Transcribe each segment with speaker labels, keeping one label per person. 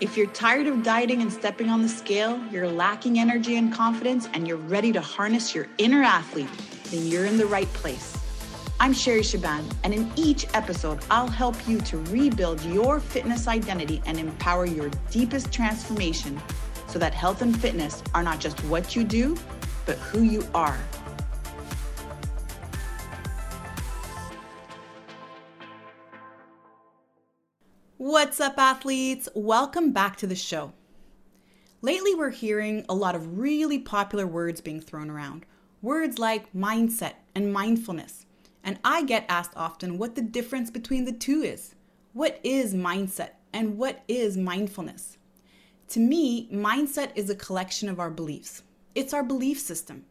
Speaker 1: If you're tired of dieting and stepping on the scale, you're lacking energy and confidence, and you're ready to harness your inner athlete, then you're in the right place. I'm Sherry Shaban, and in each episode, I'll help you to rebuild your fitness identity and empower your deepest transformation so that health and fitness are not just what you do, but who you are. What's up, athletes? Welcome back to the show. Lately, we're hearing a lot of really popular words being thrown around. Words like mindset and mindfulness. And I get asked often what the difference between the two is. What is mindset and what is mindfulness? To me, mindset is a collection of our beliefs. It's our belief system.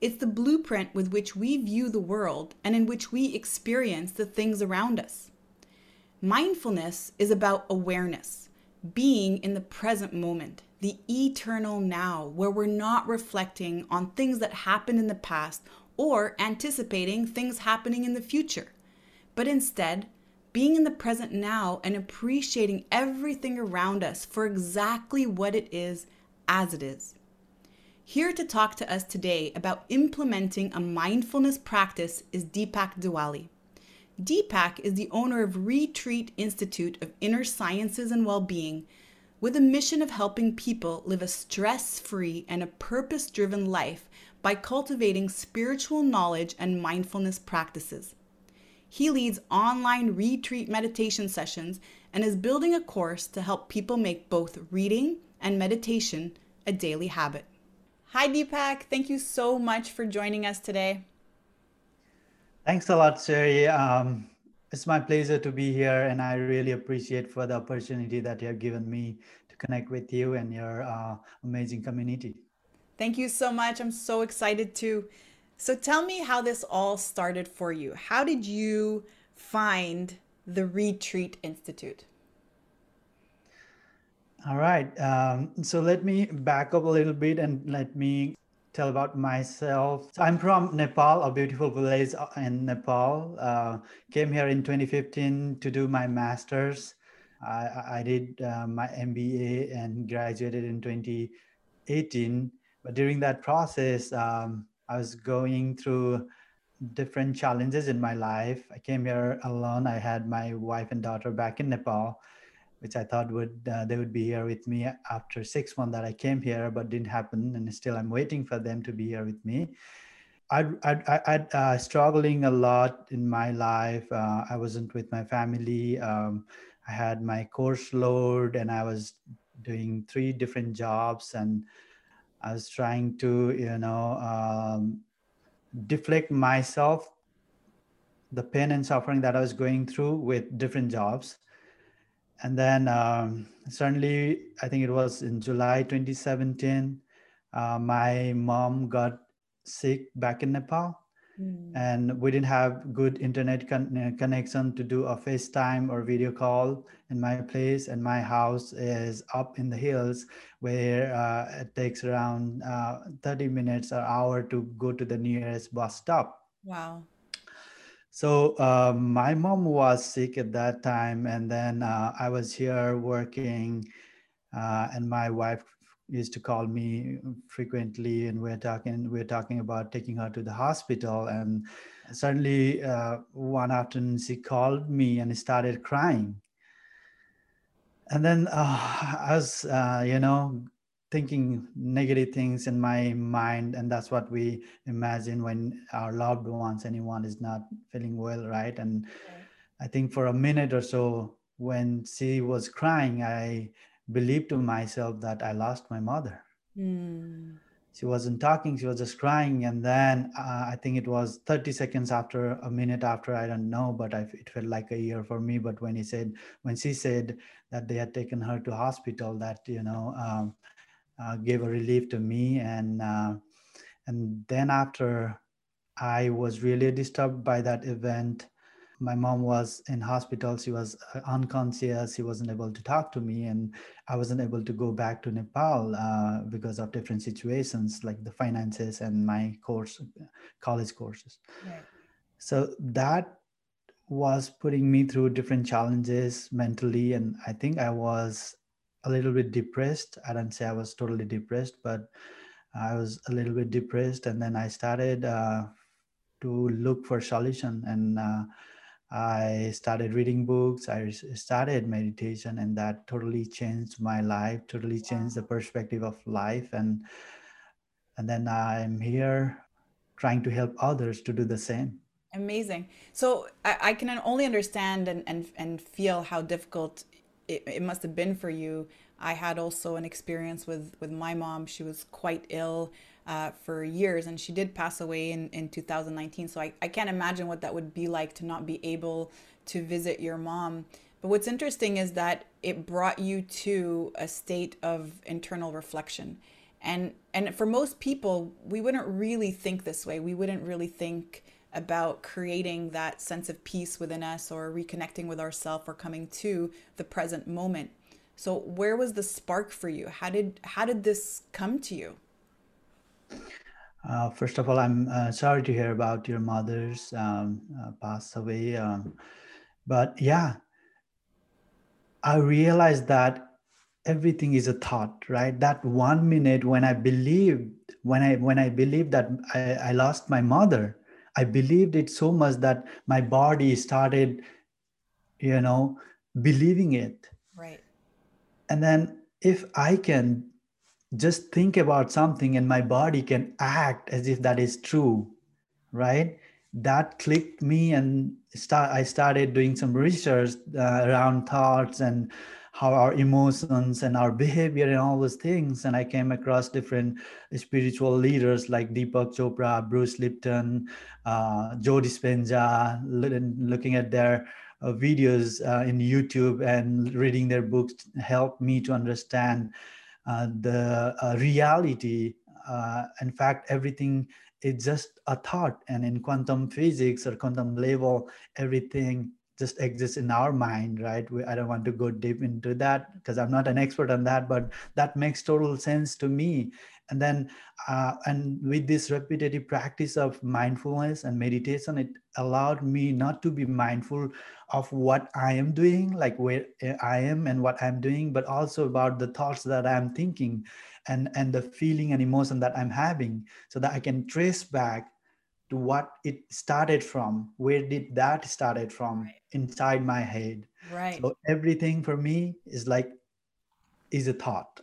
Speaker 1: It's the blueprint with which we view the world and in which we experience the things around us. Mindfulness is about awareness, being in the present moment, the eternal now, where we're not reflecting on things that happened in the past or anticipating things happening in the future, but instead being in the present now and appreciating everything around us for exactly what it is as it is. Here to talk to us today about implementing a mindfulness practice is Deepak Diwali. Deepak is the owner of Retreat Institute of Inner Sciences and Wellbeing, with a mission of helping people live a stress free and a purpose driven life by cultivating spiritual knowledge and mindfulness practices. He leads online retreat meditation sessions and is building a course to help people make both reading and meditation a daily habit. Hi, Deepak. Thank you so much for joining us today.
Speaker 2: Thanks a lot, Sherry. Um, it's my pleasure to be here, and I really appreciate for the opportunity that you have given me to connect with you and your uh, amazing community.
Speaker 1: Thank you so much. I'm so excited to. So, tell me how this all started for you. How did you find the Retreat Institute?
Speaker 2: All right. Um, so, let me back up a little bit and let me tell about myself. So I'm from Nepal, a beautiful village in Nepal. Uh, came here in 2015 to do my master's. I, I did uh, my MBA and graduated in 2018. But during that process, um, I was going through different challenges in my life. I came here alone. I had my wife and daughter back in Nepal which I thought would uh, they would be here with me after six months that I came here, but didn't happen, and still I'm waiting for them to be here with me. I I I uh, struggling a lot in my life. Uh, I wasn't with my family. Um, I had my course load, and I was doing three different jobs, and I was trying to you know um, deflect myself the pain and suffering that I was going through with different jobs and then um, suddenly, I think it was in July 2017, uh, my mom got sick back in Nepal. Mm. And we didn't have good internet con- connection to do a FaceTime or video call in my place. And my house is up in the hills where uh, it takes around uh, 30 minutes or hour to go to the nearest bus stop.
Speaker 1: Wow.
Speaker 2: So uh, my mom was sick at that time, and then uh, I was here working, uh, and my wife used to call me frequently, and we're talking we're talking about taking her to the hospital. And suddenly, uh, one afternoon, she called me and started crying. And then uh, I was, uh, you know, thinking negative things in my mind and that's what we imagine when our loved ones anyone is not feeling well right? And i think for a minute or so when she was crying i believed to myself that i lost my mother. Mm. she wasn't talking she was just crying and then uh, i think it was 30 seconds after a minute after i don't know but I, it felt like a year for me but when he said when she said that they had taken her to hospital that you know um, uh, gave a relief to me. And uh, and then after i was really disturbed by that event my mom was in hospital. She was uh, unconscious. She wasn't able to talk to me and i wasn't able to go back to nepal uh, because of different situations like the finances and my course college courses. Right. so that was putting me through different challenges mentally and i think i was a little bit depressed. I don't say I was totally depressed, but I was a little bit depressed, and then I started uh, to look for solution, and uh, I started reading books. I started meditation, and that totally changed my life. Totally changed the perspective of life, and and then I'm here trying to help others to do the same.
Speaker 1: Amazing. So I, I can only understand and, and, and feel how difficult it, it must have been for you. I had also an experience with, with my mom. She was quite ill uh, for years and she did pass away in, in 2019. So I, I can't imagine what that would be like to not be able to visit your mom. But what's interesting is that it brought you to a state of internal reflection. And and for most people, we wouldn't really think this way. We wouldn't really think about creating that sense of peace within us or reconnecting with ourselves or coming to the present moment. So where was the spark for you? How did how did this come to you?
Speaker 2: Uh, first of all, I'm uh, sorry to hear about your mother's um, uh, pass away. Um, but yeah, I realized that everything is a thought, right? That one minute when I believed, when I when I believed that I, I lost my mother, I believed it so much that my body started, you know, believing it.
Speaker 1: Right.
Speaker 2: And then if I can just think about something and my body can act as if that is true right that clicked me and start i started doing some research uh, around thoughts and how our emotions and our behavior and all those things and i came across different spiritual leaders like deepak chopra bruce lipton uh, joe dispenza looking at their uh, videos uh, in youtube and reading their books helped me to understand uh, the uh, reality. Uh, in fact, everything is just a thought. And in quantum physics or quantum level, everything just exists in our mind, right? We, I don't want to go deep into that because I'm not an expert on that, but that makes total sense to me and then uh, and with this repetitive practice of mindfulness and meditation it allowed me not to be mindful of what i am doing like where i am and what i'm doing but also about the thoughts that i'm thinking and and the feeling and emotion that i'm having so that i can trace back to what it started from where did that started from right. inside my head
Speaker 1: right
Speaker 2: so everything for me is like is a thought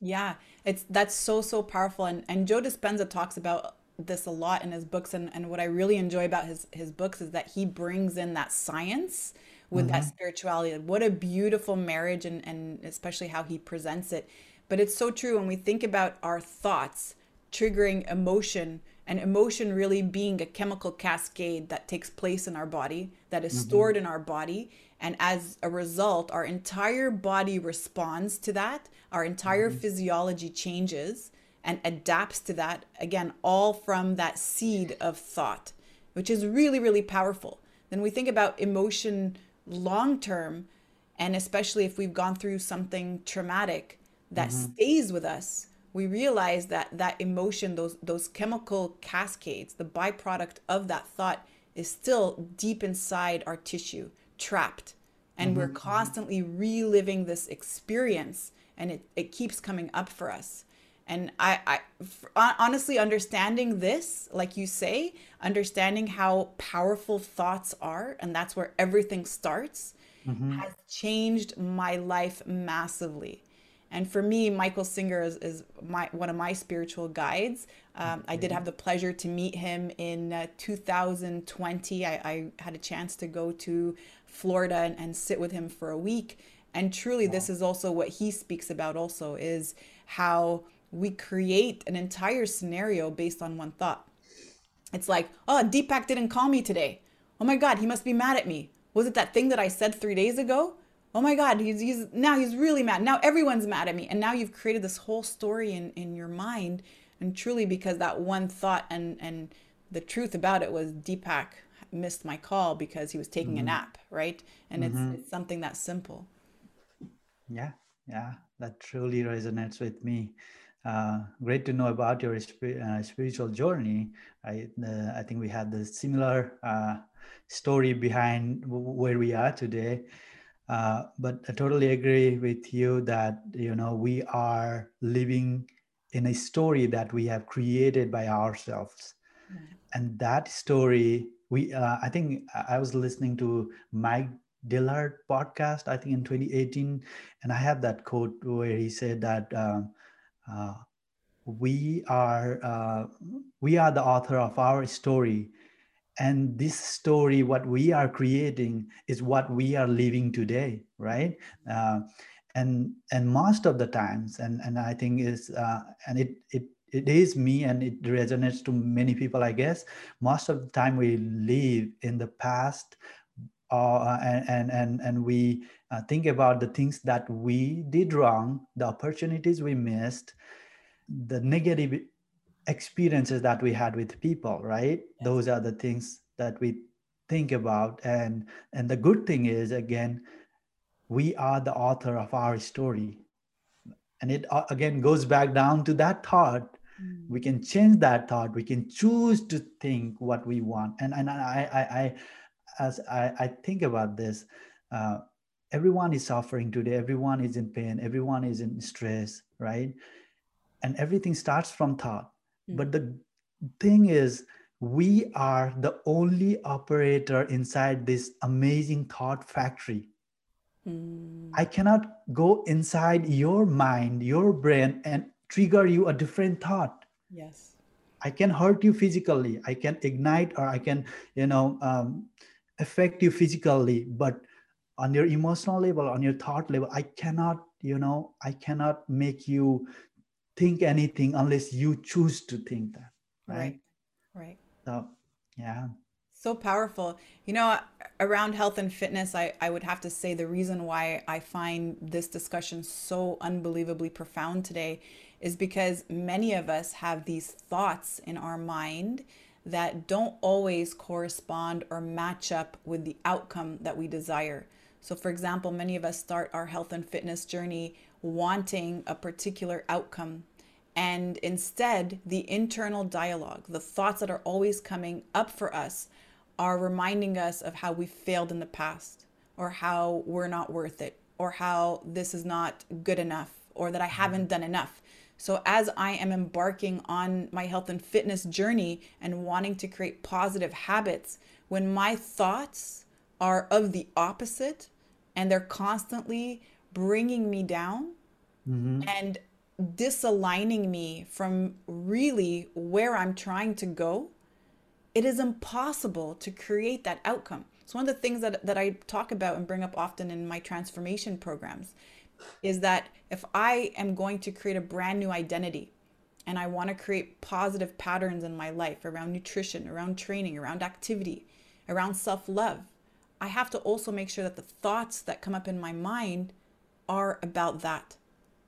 Speaker 1: yeah, it's that's so so powerful and and Joe Dispenza talks about this a lot in his books and and what I really enjoy about his his books is that he brings in that science with mm-hmm. that spirituality. What a beautiful marriage and and especially how he presents it. But it's so true when we think about our thoughts triggering emotion and emotion really being a chemical cascade that takes place in our body that is mm-hmm. stored in our body and as a result our entire body responds to that our entire mm-hmm. physiology changes and adapts to that again all from that seed of thought which is really really powerful then we think about emotion long term and especially if we've gone through something traumatic that mm-hmm. stays with us we realize that that emotion those those chemical cascades the byproduct of that thought is still deep inside our tissue trapped and mm-hmm. we're constantly reliving this experience and it, it keeps coming up for us and I, I honestly understanding this like you say understanding how powerful thoughts are and that's where everything starts mm-hmm. has changed my life massively and for me, Michael Singer is, is my one of my spiritual guides. Um, I did have the pleasure to meet him in uh, 2020. I, I, had a chance to go to Florida and, and, sit with him for a week. And truly, wow. this is also what he speaks about. Also, is how we create an entire scenario based on one thought. It's like, oh, Deepak didn't call me today. Oh my God, he must be mad at me. Was it that thing that I said three days ago? Oh my god he's, he's now he's really mad now everyone's mad at me and now you've created this whole story in in your mind and truly because that one thought and and the truth about it was deepak missed my call because he was taking mm-hmm. a nap right and mm-hmm. it's, it's something that simple
Speaker 2: yeah yeah that truly resonates with me uh, great to know about your uh, spiritual journey. I, uh, I think we had the similar uh, story behind w- where we are today. Uh, but I totally agree with you that you know we are living in a story that we have created by ourselves, and that story we uh, I think I was listening to Mike Dillard podcast I think in 2018, and I have that quote where he said that. Um, uh, we are uh, we are the author of our story and this story what we are creating is what we are living today right? Uh, and and most of the times and and i think is uh, and it it it is me and it resonates to many people i guess. Most of the time we live in the past uh, and, and and we uh, think about the things that we did wrong the opportunities we missed the negative experiences that we had with people right? Yes. those are the things that we think about. And and the good thing is again we are the author of our story. And it uh, again goes back down to that thought. Mm. we can change that thought. We can choose to think what we want. And and i i, I as I, I think about this uh, everyone is suffering today. Everyone is in pain. Everyone is in stress right? And everything starts from thought mm. but the thing is we are the only operator inside this amazing thought factory mm. i cannot go inside your mind your brain and trigger you a different thought
Speaker 1: yes
Speaker 2: i can hurt you physically i can ignite or i can you know um, affect you physically but on your emotional level on your thought level i cannot you know i cannot make you think anything unless you choose to think that
Speaker 1: right? Right, right.
Speaker 2: so yeah.
Speaker 1: So powerful. You know around health and fitness I, I would have to say the reason why i find this discussion so unbelievably profound today is because many of us have these thoughts in our mind that don't always correspond or match up with the outcome that we desire. So for example many of us start our health and fitness journey wanting a particular outcome and instead, the internal dialogue, the thoughts that are always coming up for us, are reminding us of how we failed in the past, or how we're not worth it, or how this is not good enough, or that I haven't done enough. So, as I am embarking on my health and fitness journey and wanting to create positive habits, when my thoughts are of the opposite and they're constantly bringing me down, mm-hmm. and disaligning me from really where I'm trying to go, it is impossible to create that outcome. It's one of the things that, that I talk about and bring up often in my transformation programs is that if I am going to create a brand new identity and I want to create positive patterns in my life around nutrition, around training, around activity, around self love, I have to also make sure that the thoughts that come up in my mind are about that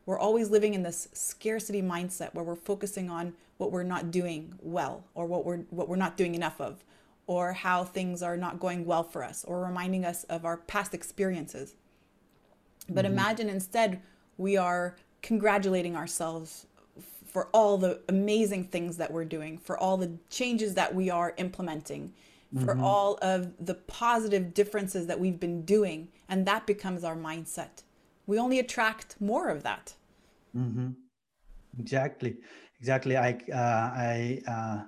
Speaker 1: we're always living in this scarcity mindset where we're focusing on what we're not doing well or what we're what we're not doing enough of or how things are not going well for us or reminding us of our past experiences. But mm-hmm. imagine instead we are congratulating ourselves for all the amazing things that we're doing, for all the changes that we are implementing, mm-hmm. for all of the positive differences that we've been doing. And that becomes our mindset we only attract more of that.
Speaker 2: Mm-hmm. Exactly, exactly. I uh, I uh,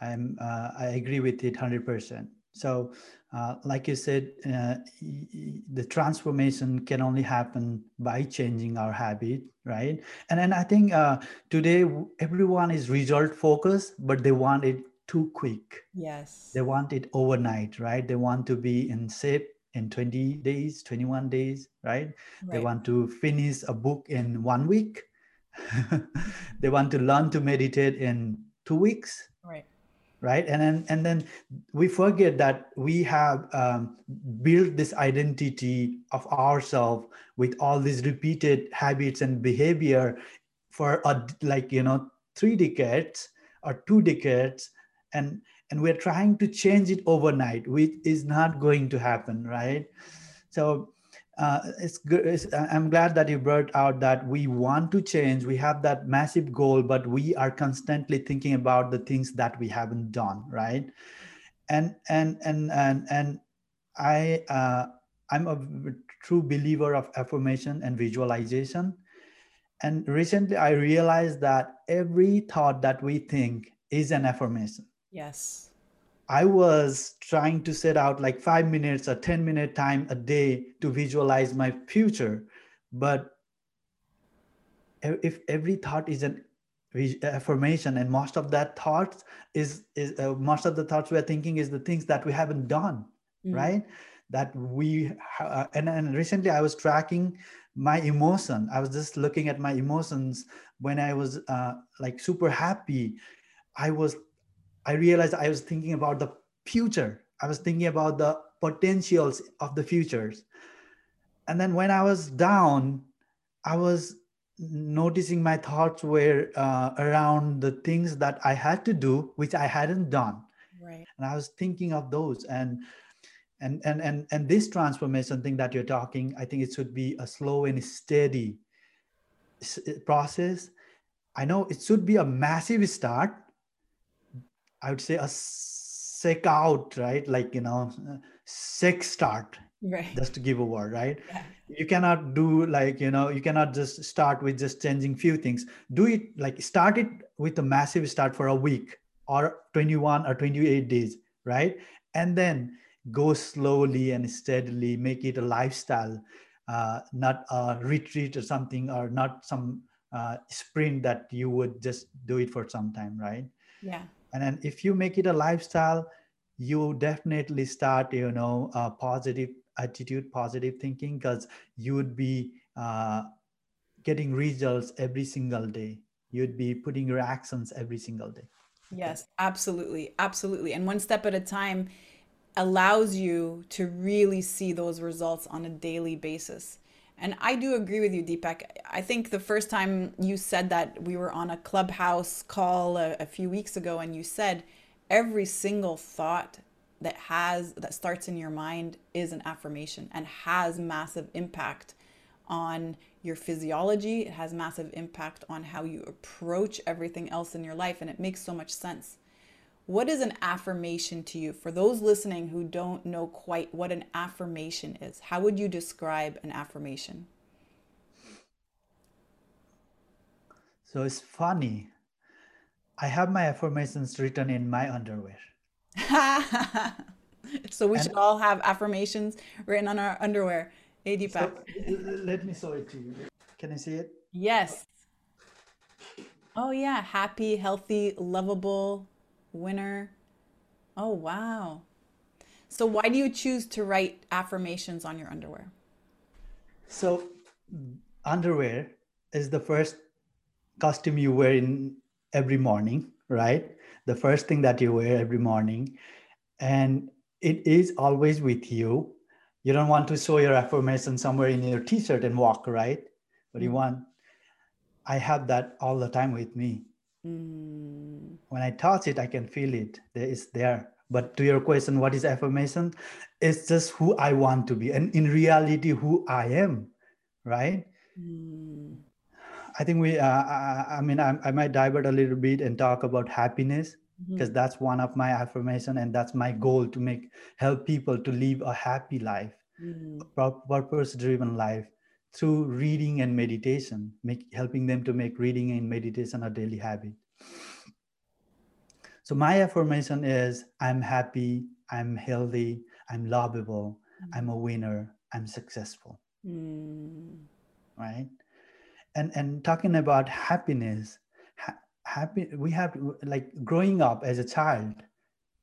Speaker 2: I'm uh, I agree with it hundred percent. So, uh, like you said, uh, the transformation can only happen by changing our habit, right? And then I think uh, today everyone is result focused, but they want it too quick.
Speaker 1: Yes.
Speaker 2: They want it overnight, right? They want to be in shape in 20 days 21 days right, right. they want to finish a book in one week. They want to learn to meditate in two weeks.
Speaker 1: Right.
Speaker 2: Right? And then and then we forget that we have um, built this identity of ourselves with all these repeated habits and behavior for a, like you know three decades or two decades. And and we're trying to change it overnight which is not going to happen right so uh, it's good it's, i'm glad that you brought out that we want to change we have that massive goal but we are constantly thinking about the things that we haven't done right and and and and, and i uh, I'm a true believer of affirmation and visualization. And recently I realized that every thought that we think is an affirmation.
Speaker 1: Yes.
Speaker 2: I was trying to set out like five minutes or 10 minute time a day to visualize my future. But if every thought is an affirmation and most of that thoughts is is uh, most of the thoughts we're thinking is the things that we haven't done mm. right that we uh, and, and recently i was tracking my emotion i was just looking at my emotions when i was uh, like super happy i was i realized i was thinking about the future i was thinking about the potentials of the futures and then when i was down i was noticing my thoughts were uh, around the things that I had to do, which I hadn't done.
Speaker 1: Right.
Speaker 2: And I was thinking of those and and and and and this transformation thing that you're talking, I think it should be a slow and steady process. I know it should be a massive start. I would say a sick out, right? Like you know, sick start
Speaker 1: right.
Speaker 2: just to give a word right? Yeah. you cannot do like you know you cannot just start with just changing few things. Do it like start it with a massive start for a week or 21 or 28 days right? And then go slowly and steadily make it a lifestyle uh, not a retreat or something or not some uh, sprint that you would just do it for some time right?
Speaker 1: Yeah
Speaker 2: and then if you make it a lifestyle you definitely start you know a positive attitude, positive thinking, because you would be uh, getting results every single day. You'd be putting your actions every single day.
Speaker 1: Yes, absolutely. Absolutely. And one step at a time allows you to really see those results on a daily basis. And I do agree with you, Deepak. I think the first time you said that we were on a clubhouse call a, a few weeks ago, and you said every single thought that has that starts in your mind is an affirmation and has massive impact on your physiology it has massive impact on how you approach everything else in your life and it makes so much sense what is an affirmation to you for those listening who don't know quite what an affirmation is how would you describe an affirmation
Speaker 2: so it's funny i have my affirmations written in my underwear
Speaker 1: so we and, should all have affirmations written on our underwear. Hey, Deepak.
Speaker 2: So, let me show it to you. Can I see it?
Speaker 1: Yes. Oh, yeah. Happy, healthy, lovable, winner. Oh, wow. So, why do you choose to write affirmations on your underwear?
Speaker 2: So, underwear is the first costume you wear in every morning, right? the first thing that you wear every morning and it is always with you you don't want to show your affirmation somewhere in your t-shirt and walk right but you mm. want i have that all the time with me mm. When i touch it i can feel it there is there but to your question what is affirmation it's just who i want to be and in reality who i am right mm. I think we, uh, I, I, mean, I, I, might divert a little bit and talk about happiness because mm-hmm. that's one of my affirmation and that's my goal to make help people to live a happy life, mm-hmm. a purpose-driven life through reading and meditation, make, helping them to make reading and meditation a daily habit. So my affirmation is I'm happy, I'm healthy, I'm lovable, mm-hmm. I'm a winner, I'm successful. Mm. Right? and and talking about happiness ha- happy we have like growing up as a child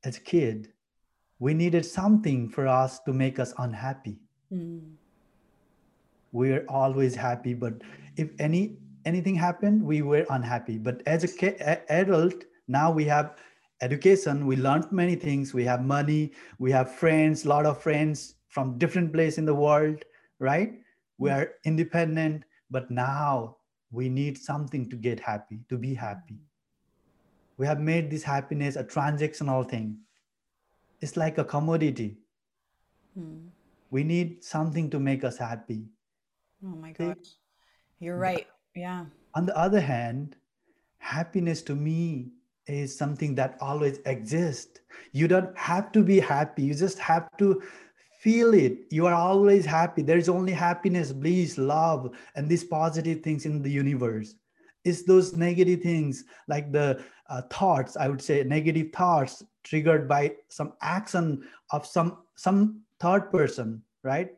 Speaker 2: as a kid we needed something for us to make us unhappy mm. we're always happy but if any anything happened we were unhappy but as a kid, adult now we have education we learned many things we have money we have friends a lot of friends from different place in the world right we are independent but now we need something to get happy, to be happy. We have made this happiness a transactional thing. It's like a commodity. Hmm. We need something to make us happy.
Speaker 1: Oh my gosh. You're right. Yeah.
Speaker 2: On the other hand, happiness to me is something that always exists. You don't have to be happy. You just have to feel it. You are always happy. There is only happiness bliss love and these positive things in the universe. It's those negative things like the uh, thoughts i would say negative thoughts triggered by some action of some some third person right?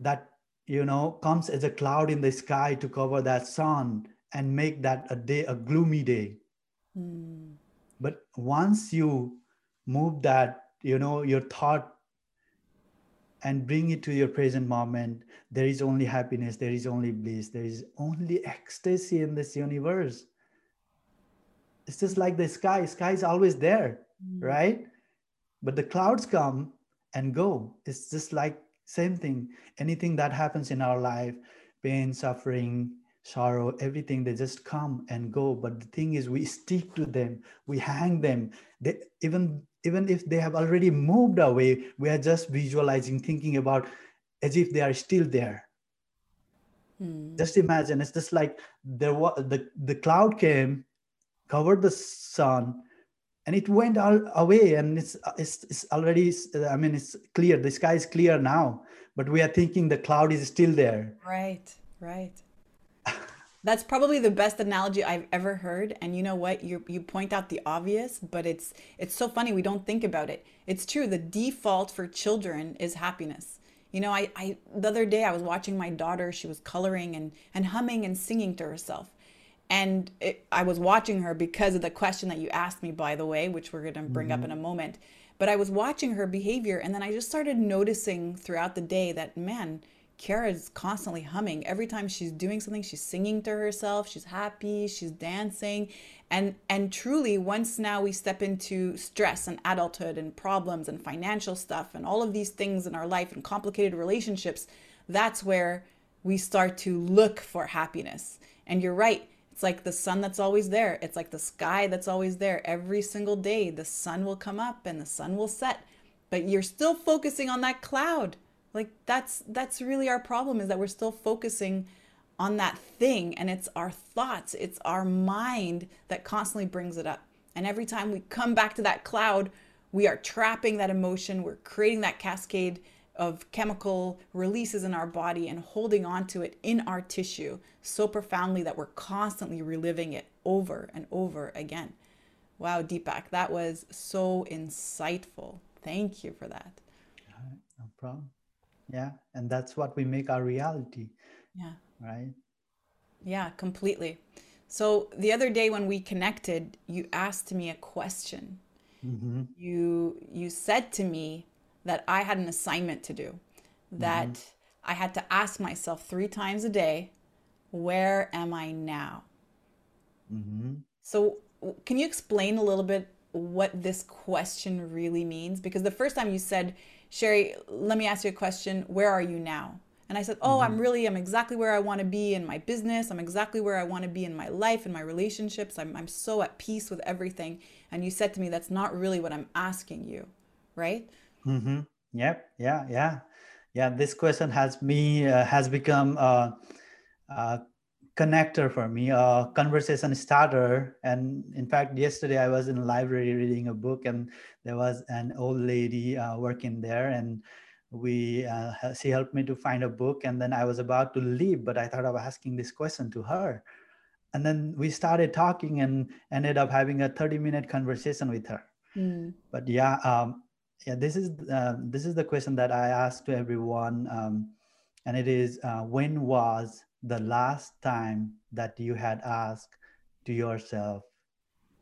Speaker 2: That you know comes as a cloud in the sky to cover that sun and make that a day a gloomy day. Mm. but once you move that you know your thought and bring it to your present moment there is only happiness there is only bliss there is only ecstasy in this universe. It's just like the sky. Sky is always there mm. right? But the clouds come and go. It's just like same thing. Anything that happens in our life pain suffering sorrow everything they just come and go. But the thing is we stick to them. We hang them. They even even if they have already moved away we are just visualizing thinking about as if they are still there. Hmm. just imagine it's just like there was the, the cloud came covered the sun and it went all away. And it's, it's it's already i mean it's clear. The sky is clear now. But we are thinking the cloud is still there.
Speaker 1: Right right that's probably the best analogy I've ever heard. And you know what? You you point out the obvious, but it's it's so funny we don't think about it. It's true. The default for children is happiness. You know, I, I the other day I was watching my daughter. She was coloring and and humming and singing to herself, and it, I was watching her because of the question that you asked me, by the way, which we're going to bring mm-hmm. up in a moment. But I was watching her behavior, and then I just started noticing throughout the day that man Kara is constantly humming. Every time she's doing something, she's singing to herself, she's happy, she's dancing. And and truly once now we step into stress and adulthood and problems and financial stuff and all of these things in our life and complicated relationships, that's where we start to look for happiness. And you're right, it's like the sun that's always there. It's like the sky that's always there. Every single day the sun will come up and the sun will set, but you're still focusing on that cloud like that's that's really our problem is that we're still focusing on that thing and it's our thoughts it's our mind that constantly brings it up. And every time we come back to that cloud we are trapping that emotion we're creating that cascade of chemical releases in our body and holding on to it in our tissue so profoundly that we're constantly reliving it over and over again. Wow deepak that was so insightful. Thank you for that.
Speaker 2: No problem yeah and that's what we make our reality
Speaker 1: yeah
Speaker 2: right
Speaker 1: yeah completely so the other day when we connected you asked me a question mm-hmm. you you said to me that i had an assignment to do that mm-hmm. i had to ask myself three times a day where am i now mm-hmm. so can you explain a little bit what this question really means because the first time you said Sherry, let me ask you a question. Where are you now? And I said, Oh, mm-hmm. I'm really, I'm exactly where I want to be in my business. I'm exactly where I want to be in my life, in my relationships. I'm, I'm so at peace with everything. And you said to me, That's not really what I'm asking you, right?
Speaker 2: Mm-hmm. Yep. Yeah. Yeah. Yeah. This question has me, uh, has become a, uh, connector for me, a conversation starter. And in fact, yesterday I was in a library reading a book, and there was an old lady uh, working there, and we uh, she helped me to find a book. And then I was about to leave, but I thought of asking this question to her. And then we started talking and ended up having a 30 minute conversation with her. Mm. But yeah, um, yeah, this is uh, this is the question that I ask to everyone, um, and it is uh, when was the last time that you had asked to yourself,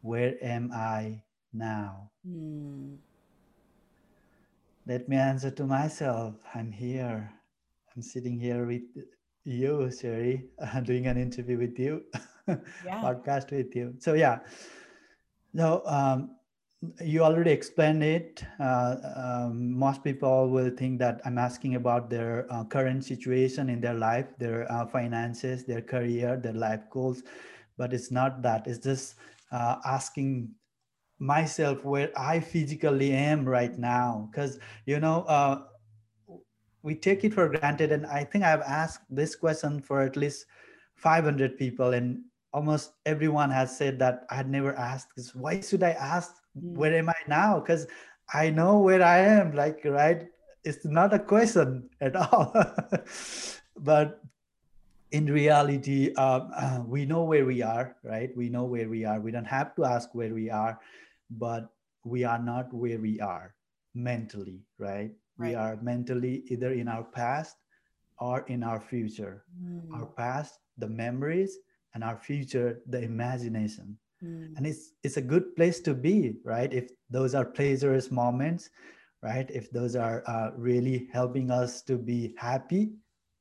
Speaker 2: Where am I now? Mm. Let me answer to myself I'm here. I'm sitting here with you, Sherry, uh, doing an interview with you, yeah. podcast with you. So, yeah. No, um, you already explained it. Uh, um, most people will think that I'm asking about their uh, current situation in their life, their uh, finances, their career, their life goals, but it's not that. It's just uh, asking myself where I physically am right now. Because, you know, uh, we take it for granted. And I think I've asked this question for at least 500 people, and almost everyone has said that I had never asked. this. Why should I ask? Mm. where am i now because I know where I am. Like, right? It's not a question at all. but in reality, uh, we know where we are, right? We know where we are. We don't have to ask where we are, but we are not where we are mentally, right? right. We are mentally either in our past or in our future. Mm. Our past, the memories, and our future, the imagination. Mm. And it's it's a good place to be, right? If those are pleasurous moments, right? If those are uh, really helping us to be happy,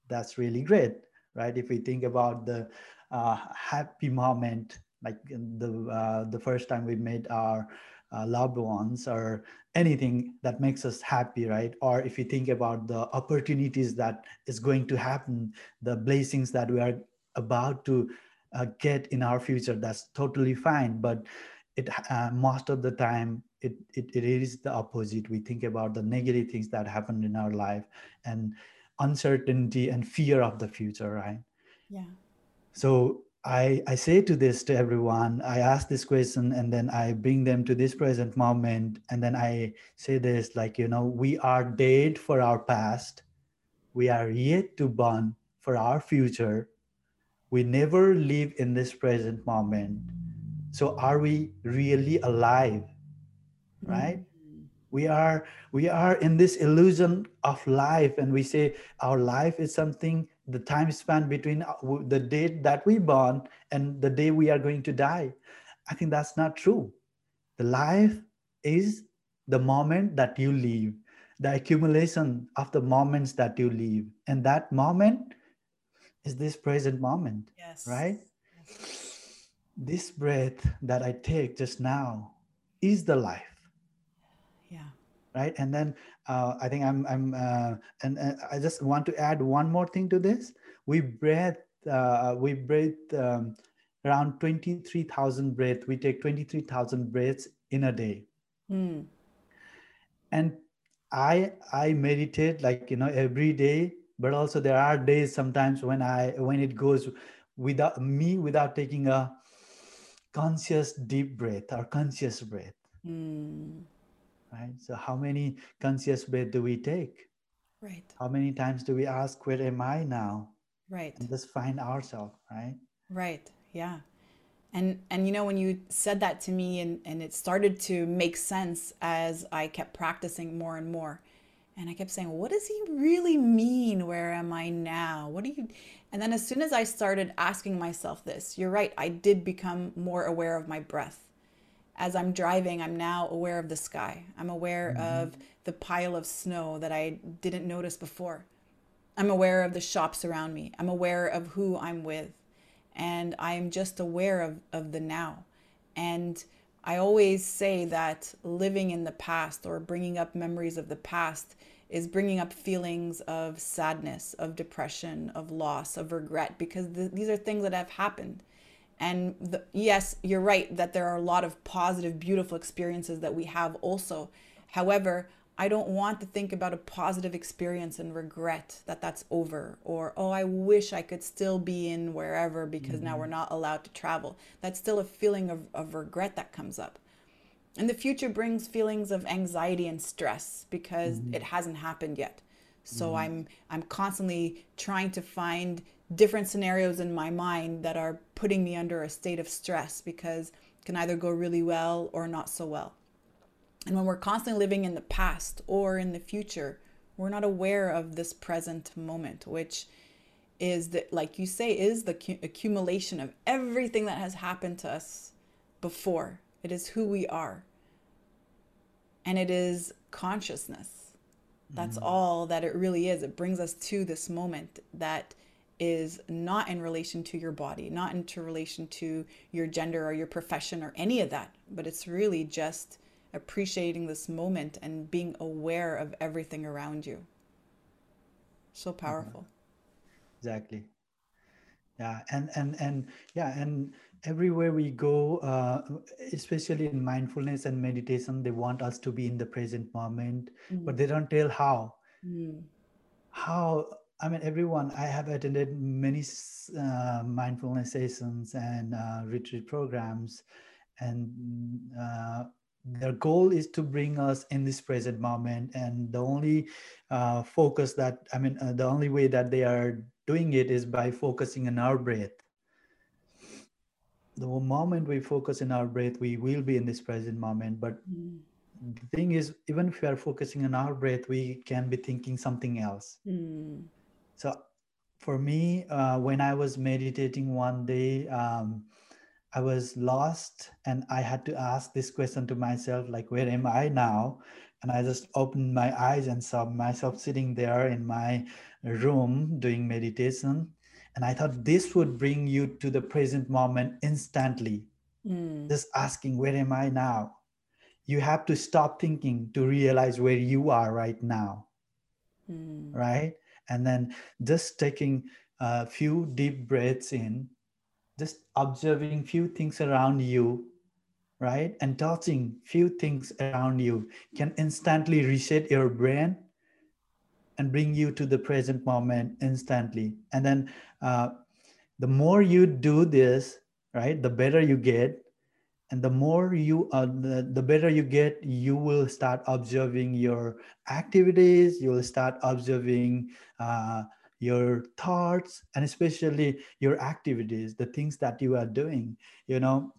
Speaker 2: that's really great right? If we think about the uh, happy moment, like the uh, the first time we met our uh, loved ones or anything that makes us happy right? Or if you think about the opportunities that is going to happen the blessings that we are about to uh, get in our future that's totally fine. But it uh, most of the time it, it it is the opposite. We think about the negative things that happened in our life and uncertainty and fear of the future right?
Speaker 1: Yeah.
Speaker 2: So i i say to this to everyone i ask this question and then i bring them to this present moment. And then i say this like you know we are dead for our past. We are yet to born for our future. We never live in this present moment. So are we really alive? Right? Mm-hmm. We are we are in this illusion of life. And we say our life is something the time span between uh, the date that we born and the day we are going to die. I think that's not true. The life is the moment that you live the accumulation of the moments that you live. And that moment is this present moment
Speaker 1: yes.
Speaker 2: right? Yes. this breath that i take just now is the life right? And then uh, i think i'm i'm uh, and, and, i just want to add one more thing to this. We breathe uh, we breathe um, around 23000 breaths. We take 23000 breaths in a day.
Speaker 1: Mm.
Speaker 2: and i i meditate like you know every day but also there are days sometimes when i when it goes without me without taking a conscious deep breath or conscious breath.
Speaker 1: Mm
Speaker 2: right? So how many conscious breath do we take?
Speaker 1: Right.
Speaker 2: How many times do we ask where am i now?
Speaker 1: Right.
Speaker 2: And just find ourselves right?
Speaker 1: Right yeah. And and you know when you said that to me and and it started to make sense as i kept practicing more and more and i kept saying what does he really mean? Where am i now? What do you and then as soon as i started asking myself this you're right i did become more aware of my breath as I'm driving, I'm now aware of the sky. I'm aware mm-hmm. of the pile of snow that I didn't notice before. I'm aware of the shops around me. I'm aware of who I'm with. And I am just aware of, of the now. And I always say that living in the past or bringing up memories of the past is bringing up feelings of sadness, of depression, of loss, of regret, because th- these are things that have happened. And the, yes, you're right that there are a lot of positive, beautiful experiences that we have also. However, I don't want to think about a positive experience and regret that that's over or, oh, I wish I could still be in wherever because mm-hmm. now we're not allowed to travel. That's still a feeling of, of regret that comes up. And the future brings feelings of anxiety and stress because mm-hmm. it hasn't happened yet. So mm-hmm. I'm I'm constantly trying to find different scenarios in my mind that are putting me under a state of stress because it can either go really well or not so well. And when we're constantly living in the past or in the future, we're not aware of this present moment, which is that, like you say, is the accumulation of everything that has happened to us before. It is who we are. And it is consciousness. That's mm. all that it really is. It brings us to this moment that is not in relation to your body, not into relation to your gender or your profession or any of that, but it's really just appreciating this moment and being aware of everything around you. So mm-hmm. powerful.
Speaker 2: Exactly. Yeah, and and and yeah, and everywhere we go, uh, especially in mindfulness and meditation, they want us to be in the present moment, mm. but they don't tell how.
Speaker 1: Mm.
Speaker 2: How I mean, everyone, I have attended many uh, mindfulness sessions and uh, retreat programs. And uh, their goal is to bring us in this present moment and the only uh, focus that i mean uh, the only way that they are doing it is by focusing on our breath the moment we focus in our breath we will be in this present moment but mm. the thing is even if we are focusing on our breath we can be thinking something else mm. So for me uh, when i was meditating one day um, I was lost and I had to ask this question to myself, like, where am I now? And I just opened my eyes and saw myself sitting there in my room doing meditation. And I thought this would bring you to the present moment instantly. Mm. Just asking, where am I now? You have to stop thinking to realize where you are right now. Mm. Right? And then just taking a few deep breaths in just observing few things around you right? And touching few things around you can instantly reset your brain and bring you to the present moment instantly. And then uh, the more you do this right the better you get and the more you uh, the, the better you get you will start observing your activities you will start observing uh, your thoughts and especially your activities the things that you are doing you know.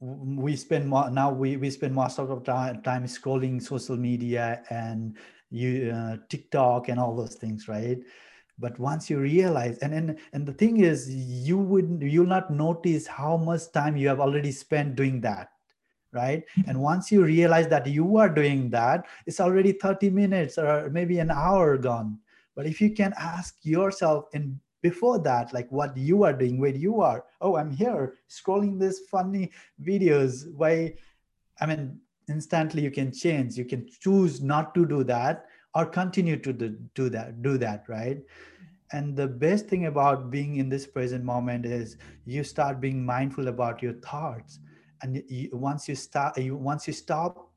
Speaker 2: We spend more now we, we spend most of time, time scrolling social media and you uh, tiktok and all those things right but once you realize and, and and the thing is you would you'll not notice how much time you have already spent doing that right mm-hmm. and once you realize that you are doing that it's already 30 minutes or maybe an hour gone but if you can ask yourself and before that, like what you are doing, where you are, oh, I'm here scrolling this funny videos. Why? I mean, instantly you can change. You can choose not to do that or continue to do, that, do that, right? And the best thing about being in this present moment is you start being mindful about your thoughts. And you, once you start, you, once you stop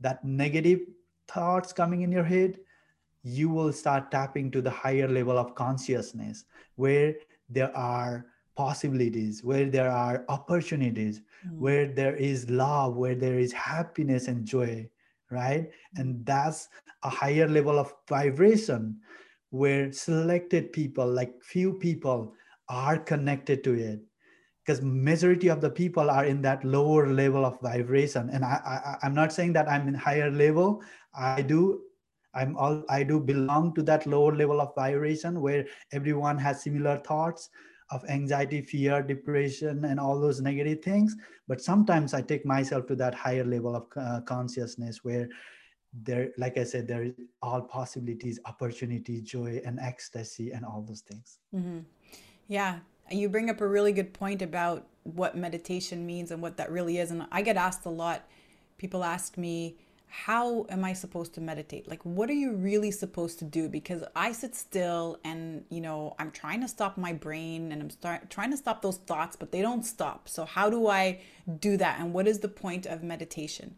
Speaker 2: that negative thoughts coming in your head, you will start tapping to the higher level of consciousness where there are possibilities, where there are opportunities, mm. where there is love, where there is happiness and joy, right? And that's a higher level of vibration where selected people, like few people, are connected to it. Because majority of the people are in that lower level of vibration. And I, I i'm not saying that i'm in higher level. I do i'm all i do belong to that lower level of vibration where everyone has similar thoughts of anxiety fear depression and all those negative things. But sometimes i take myself to that higher level of uh, consciousness where there like i said there is all possibilities opportunity joy and ecstasy and all those things.
Speaker 1: Mm-hmm. yeah. And you bring up a really good point about what meditation means and what that really is. And i get asked a lot. People ask me how am I supposed to meditate? Like, what are you really supposed to do? Because I sit still and, you know, I'm trying to stop my brain and I'm start, trying to stop those thoughts, but they don't stop. So, how do I do that? And what is the point of meditation?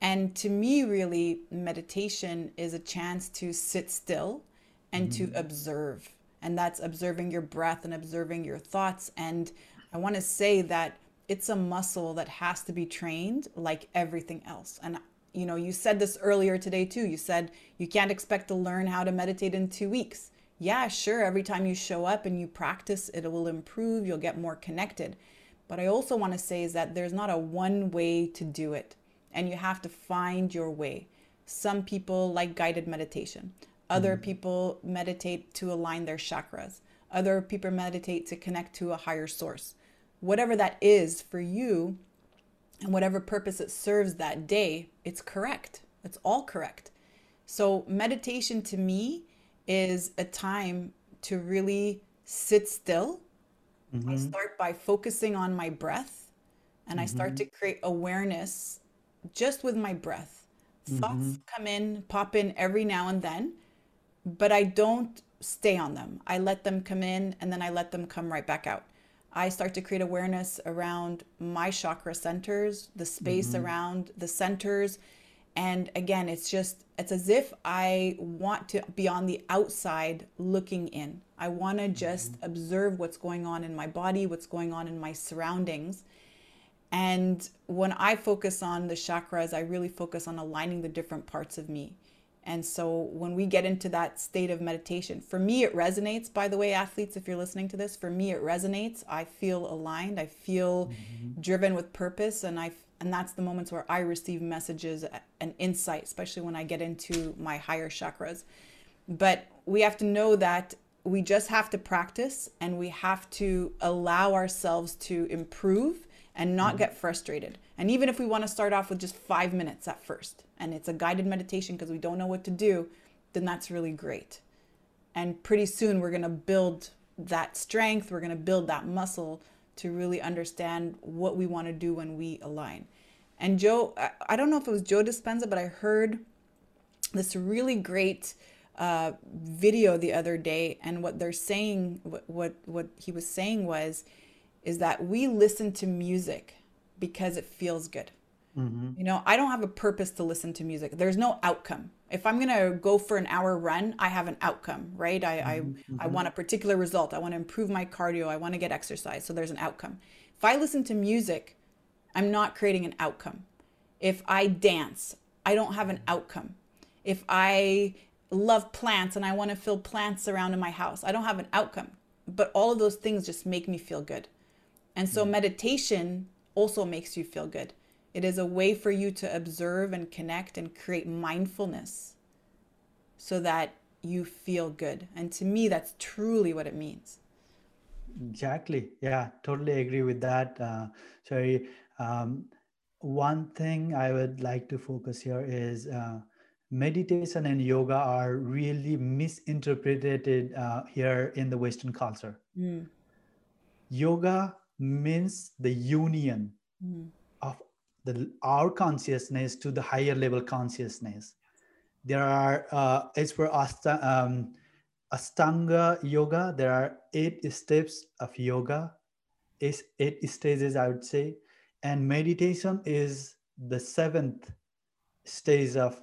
Speaker 1: And to me, really, meditation is a chance to sit still and mm-hmm. to observe. And that's observing your breath and observing your thoughts. And I want to say that it's a muscle that has to be trained like everything else. And you know, you said this earlier today too. You said you can't expect to learn how to meditate in two weeks. Yeah, sure, every time you show up and you practice, it will improve, you'll get more connected. But I also want to say is that there's not a one way to do it, and you have to find your way. Some people like guided meditation. Other mm-hmm. people meditate to align their chakras. Other people meditate to connect to a higher source. Whatever that is for you, and whatever purpose it serves that day, it's correct. It's all correct. So, meditation to me is a time to really sit still. Mm-hmm. I start by focusing on my breath and mm-hmm. I start mm-hmm. to create awareness just with my breath. Mm-hmm. Thoughts come in, pop in every now and then, but I don't stay on them. I let them come in and then I let them come right back out. I start to create awareness around my chakra centers, the space mm-hmm. around the centers. And again, it's just, it's as if I want to be on the outside looking in. I want to just mm-hmm. observe what's going on in my body, what's going on in my surroundings. And when I focus on the chakras, I really focus on aligning the different parts of me. And so when we get into that state of meditation, for me, it resonates. By the way, athletes, if you're listening to this, for me, it resonates. I feel aligned. I feel mm-hmm. driven with purpose. And I, and that's the moments where I receive messages and insight, especially when I get into my higher chakras. But we have to know that we just have to practice and we have to allow ourselves to improve and not mm-hmm. get frustrated. And even if we want to start off with just five minutes at first, and it's a guided meditation because we don't know what to do, then that's really great. And pretty soon we're going to build that strength, we're going to build that muscle to really understand what we want to do when we align. And Joe, I don't know if it was Joe Dispenza, but I heard this really great uh, video the other day, and what they're saying, what, what what he was saying was, is that we listen to music because it feels good. Mm-hmm. You know, I don't have a purpose to listen to music. There's no outcome. If I'm gonna go for an hour run, I have an outcome, right? I mm-hmm. I, I want a particular result. I want to improve my cardio. I want to get exercise. So there's an outcome. If I listen to music, I'm not creating an outcome. If I dance, I don't have an outcome. If I love plants and I want to fill plants around in my house, I don't have an outcome. But all of those things just make me feel good. And so mm-hmm. meditation also makes you feel good. It is a way for you to observe and connect and create mindfulness so that you feel good. And to me, that's truly what it means.
Speaker 2: Exactly. Yeah, totally agree with that. Uh, sorry. Um, one thing I would like to focus here is uh, meditation and yoga are really misinterpreted uh, here in the Western culture. Mm. Yoga means the union mm. of the our consciousness to the higher level consciousness. There are uh, as for Asta, um, Ashtanga yoga there are eight steps of yoga. Is eight stages i would say. And meditation is the seventh stage of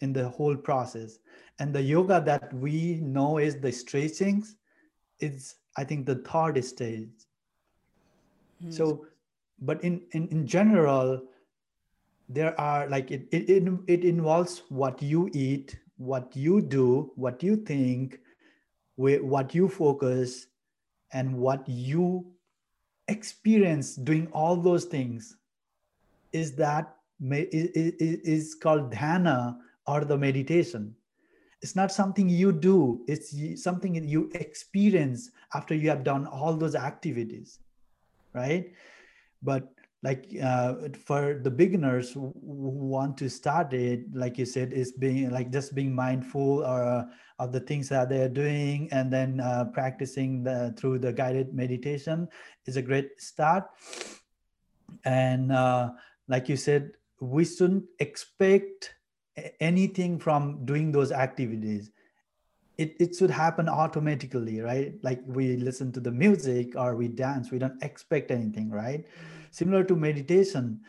Speaker 2: in the whole process. And the yoga that we know is the stretchings it's i think the third stage Mm. So, but in, in, in general, there are like it, it, it, it involves what you eat, what you do, what you think, what you focus, and what you experience doing all those things. Is that is, is called dhyana or the meditation. It's not something you do. It's something you experience after you have done all those activities right? But like uh, for the beginners who want to start it like you said is being like just being mindful or uh, of the things that they're doing and then uh, practicing the, through the guided meditation is a great start. And uh, like you said we shouldn't expect anything from doing those activities it, it should happen automatically right like we listen to the music or we dance we don't expect anything right mm-hmm. similar to meditation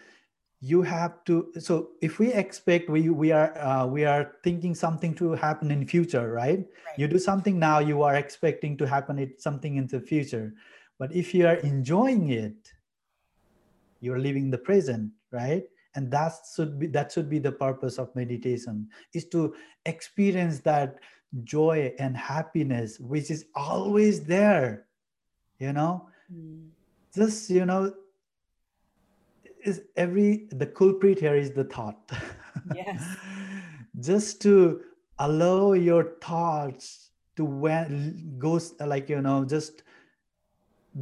Speaker 2: you have to so if we expect we we are uh, we are thinking something to happen in future right? right? you do something now you are expecting to happen it something in the future but if you are enjoying it you're living the present right and that should be that should be the purpose of meditation is to experience that joy and happiness which is always there you know? Mm. just you know is every the culprit here is the thought. Yes. Just to allow your thoughts to when goes like you know just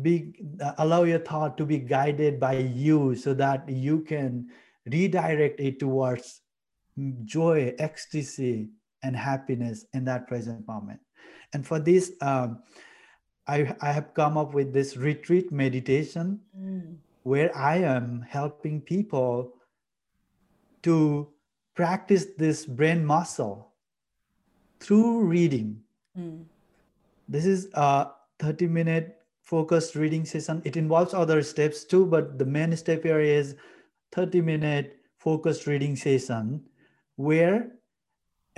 Speaker 2: be allow your thought to be guided by you so that you can redirect it towards joy ecstasy and happiness in that present moment. And for this, um, I, I have come up with this retreat meditation mm. where I am helping people to practice this brain muscle through reading. Mm. This is a 30 minute focused reading session. It involves other steps too, but the main step here is 30 minute focused reading session where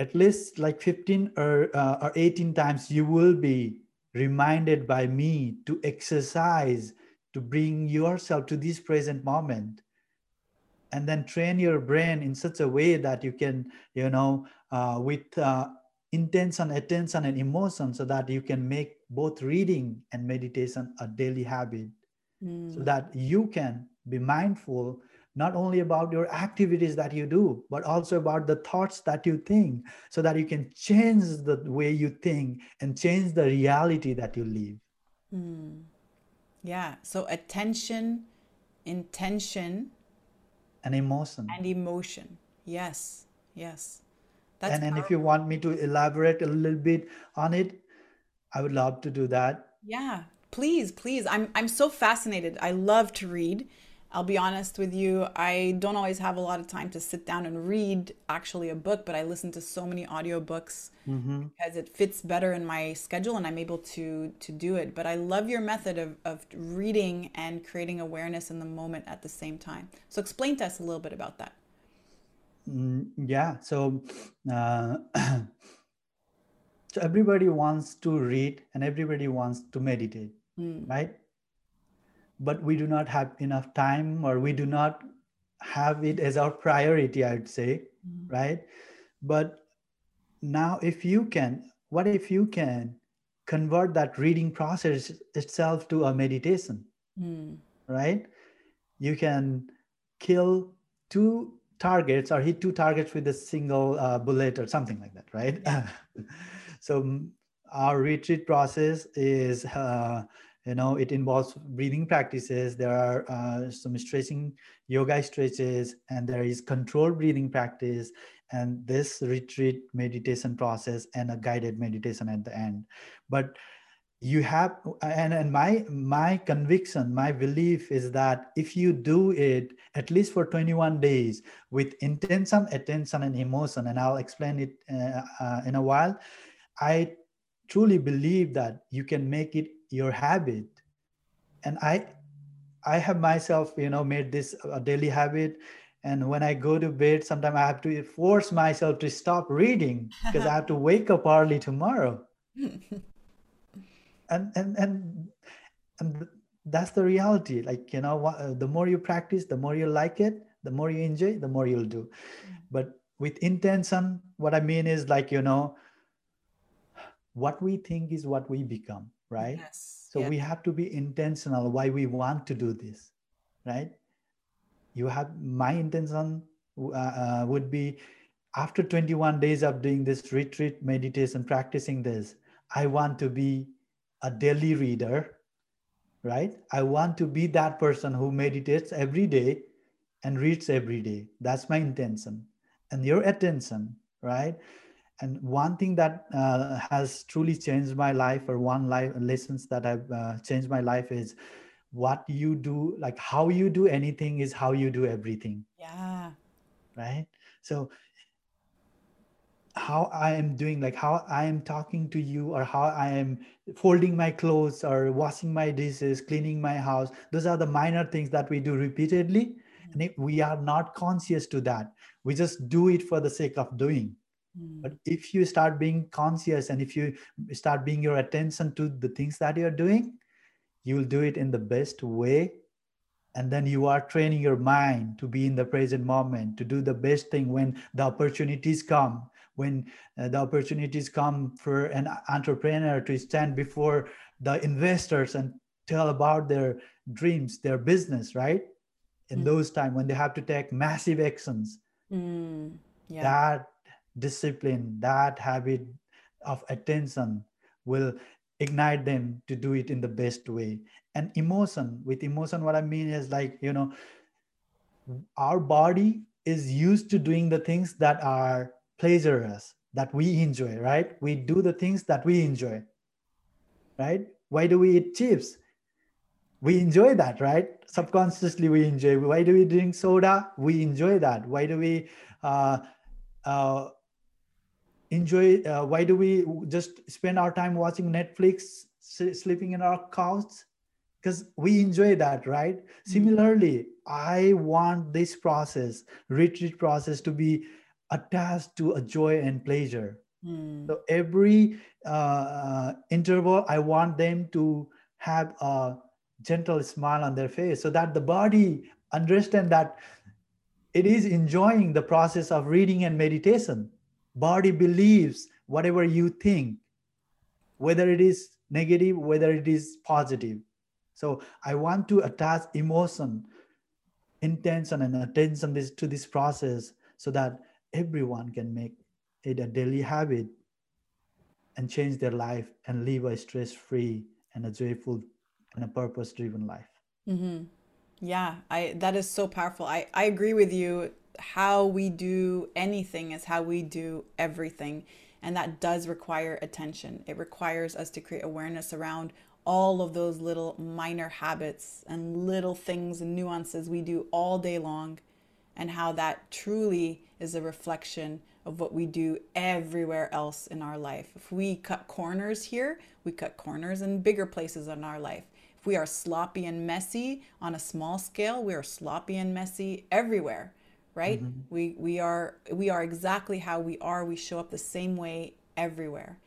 Speaker 2: at least like 15 or, uh, or 18 times you will be reminded by me to exercise to bring yourself to this present moment and then train your brain in such a way that you can you know uh, with uh, intention attention and emotion so that you can make both reading and meditation a daily habit mm. so that you can be mindful not only about your activities that you do but also about the thoughts that you think so that you can change the way you think and change the reality that you live. Mm.
Speaker 1: yeah so attention intention
Speaker 2: and emotion.
Speaker 1: and emotion. Yes yes.
Speaker 2: That's and, and if you want me to elaborate a little bit on it i would love to do that.
Speaker 1: Yeah please please. I'm i'm so fascinated. I love to read I'll be honest with you, I don't always have a lot of time to sit down and read actually a book, but I listen to so many audiobooks mm-hmm. because it fits better in my schedule and I'm able to to do it. But I love your method of, of reading and creating awareness in the moment at the same time. So explain to us a little bit about that.
Speaker 2: Mm, yeah. So uh, so everybody wants to read and everybody wants to meditate, mm. right? But we do not have enough time or we do not have it as our priority i would say mm-hmm. right but now if you can what if you can convert that reading process itself to a meditation mm. right you can kill two targets or hit two targets with a single uh, bullet or something like that right yeah. so our retreat process is uh, you know it involves breathing practices. There are uh, some stretching yoga stretches and there is controlled breathing practice. And this retreat meditation process and a guided meditation at the end. But you have and, and my my conviction my belief is that if you do it at least for 21 days with intention attention and emotion and i'll explain it uh, uh, in a while i truly believe that you can make it your habit. And i i have myself you know made this a daily habit. And when i go to bed sometimes i have to force myself to stop reading because i have to wake up early tomorrow. And and and and that's the reality. Like you know the more you practice the more you like it the more you enjoy the more you'll do. Mm. but with intention what i mean is like you know what we think is what we become right? Yes. so yeah. we have to be intentional why we want to do this right? You have my intention uh, uh, would be after 21 days of doing this retreat meditation practicing this i want to be a daily reader right? I want to be that person who meditates every day and reads every day. That's my intention. And your attention right and one thing that uh, has truly changed my life or one life lessons that have uh, changed my life is what you do like how you do anything is how you do everything.
Speaker 1: Yeah.
Speaker 2: Right? So how i am doing like how i am talking to you or how i am folding my clothes or washing my dishes cleaning my house those are the minor things that we do repeatedly. Mm-hmm. and we are not conscious to that. We just do it for the sake of doing Mm. But if you start being conscious and if you start being your attention to the things that you're doing, you will do it in the best way. And then you are training your mind to be in the present moment, to do the best thing when the opportunities come, when uh, the opportunities come for an entrepreneur to stand before the investors and tell about their dreams, their business, right? In mm. those times when they have to take massive actions. Mm. Yeah. That discipline, that habit of attention will ignite them to do it in the best way. And emotion, with emotion, what I mean is like, you know, our body is used to doing the things that are pleasurous, that we enjoy, right? We do the things that we enjoy, right? Why do we eat chips? We enjoy that, right? Subconsciously, we enjoy. Why do we drink soda? We enjoy that. Why do we uh, uh, enjoy uh, why do we just spend our time watching netflix sleeping in our couch because we enjoy that right mm-hmm. similarly i want this process retreat process to be attached to a joy and pleasure mm. so every uh, interval i want them to have a gentle smile on their face so that the body understand that it is enjoying the process of reading and meditation body believes whatever you think whether it is negative whether it is positive. So i want to attach emotion intention and attention this, to this process so that everyone can make it a daily habit and change their life and live a stress free and a joyful and a purpose driven life.
Speaker 1: Mm-hmm. yeah i that is so powerful. I i agree with you how we do anything is how we do everything and that does require attention it requires us to create awareness around all of those little minor habits and little things and nuances we do all day long and how that truly is a reflection of what we do everywhere else in our life. If we cut corners here, we cut corners in bigger places in our life. If we are sloppy and messy on a small scale, we are sloppy and messy everywhere, right? Mm-hmm. We we are we are exactly how we are. We show up the same way everywhere.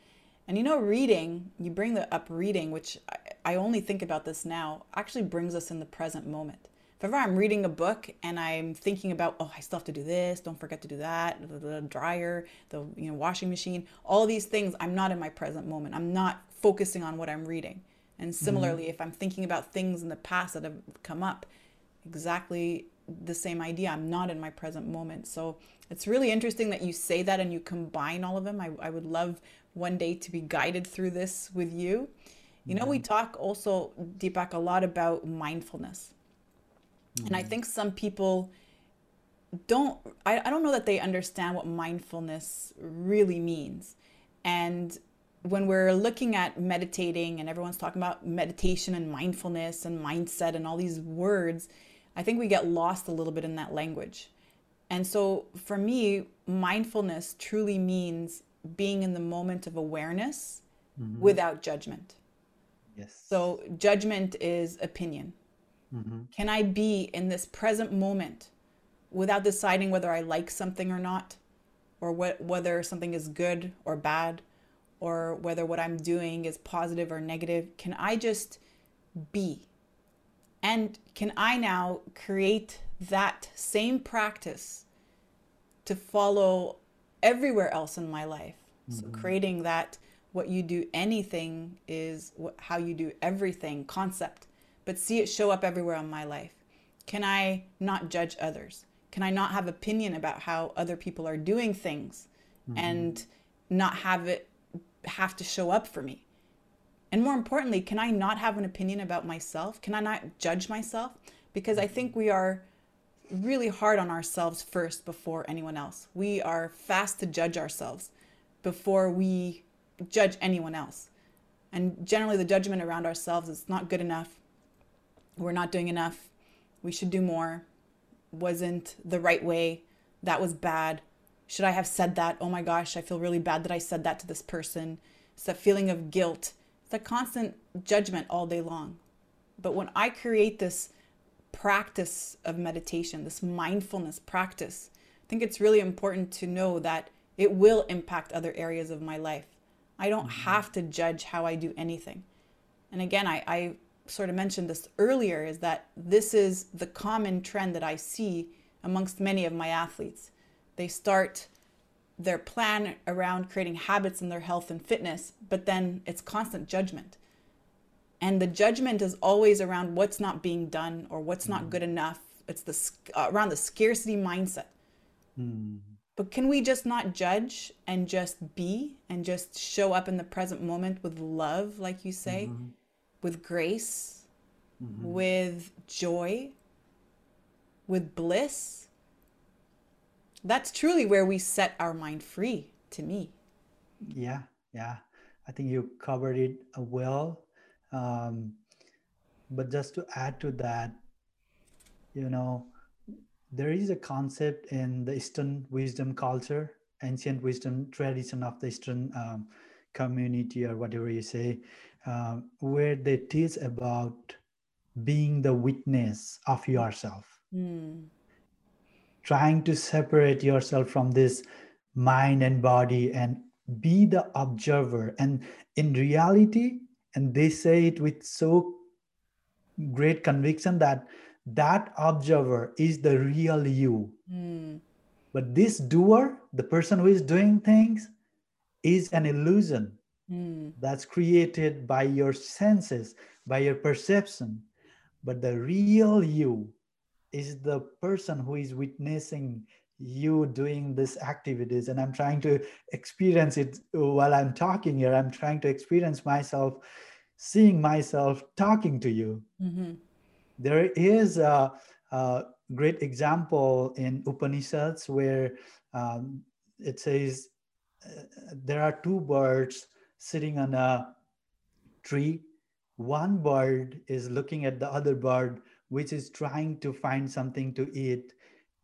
Speaker 1: And you know, reading, you bring the up reading, which I, I only think about this now, actually brings us in the present moment if ever I'm reading a book and I'm thinking about, oh, I still have to do this, don't forget to do that, the, the dryer, the you know washing machine, all these things, I'm not in my present moment. I'm not focusing on what I'm reading. And mm-hmm. similarly, mm-hmm. if I'm thinking about things in the past that have come up, exactly the same idea. I'm not in my present moment. So it's really interesting that you say that and you combine all of them. I, I would love one day to be guided through this with you. You know, we talk also, Deepak, a lot about mindfulness. Mm-hmm. And I mm-hmm. think some people don't, I, I don't know that they understand what mindfulness really means. And when we're looking at meditating and everyone's talking about meditation and mindfulness and mindset and all these words, I think we get lost a little bit in that language. And so for me, mindfulness truly means being in the moment of awareness mm-hmm. without judgment.
Speaker 2: Yes.
Speaker 1: So judgment is opinion. Mm-hmm. Can I be in this present moment without deciding whether I like something or not, or what, whether something is good or bad, or whether what I'm doing is positive or negative? Can I just be? And can I now create that same practice to follow everywhere else in my life? Mm-hmm. So, creating that what you do anything is what, how you do everything concept but see it show up everywhere in my life? Can I not judge others? Can I not have opinion about how other people are doing things mm-hmm. and not have it have to show up for me? And more importantly, can I not have an opinion about myself? Can I not judge myself? Because I think we are really hard on ourselves first before anyone else. We are fast to judge ourselves before we judge anyone else. And generally, the judgment around ourselves is not good enough we're not doing enough. We should do more. Wasn't the right way. That was bad. Should I have said that? Oh my gosh, I feel really bad that I said that to this person. It's that feeling of guilt. A constant judgment all day long. But when I create this practice of meditation, this mindfulness practice, I think it's really important to know that it will impact other areas of my life. I don't mm-hmm. have to judge how I do anything. And again, I, I sort of mentioned this earlier is that this is the common trend that I see amongst many of my athletes. They start their plan around creating habits in their health and fitness, but then it's constant judgment. And the judgment is always around what's not being done or what's not good enough. It's the uh, around the scarcity mindset. Mm. But can we just not judge and just be and just show up in the present moment with love, like you say? Mm-hmm with grace, mm-hmm. with joy, with bliss. That's truly where we set our mind free to me.
Speaker 2: Yeah, yeah. I think you covered it uh, well. Um, but just to add to that, you know, there is a concept in the Eastern wisdom culture, ancient wisdom tradition of the Eastern um, community, or whatever you say, uh, where they teach about being the witness of yourself mm. Trying to separate yourself from this mind and body and be the observer and in reality and they say it with so great conviction that that observer is the real you. Mm. But this doer, the person who is doing things, is an illusion mm. that's created by your senses, by your perception. But the real you is the person who is witnessing you doing these activities. And i'm trying to experience it while i'm talking here. I'm trying to experience myself seeing myself talking to you. Mm-hmm. there is a, a, great example in upanishads where um, it says uh, there are two birds sitting on a tree. One bird is looking at the other bird which is trying to find something to eat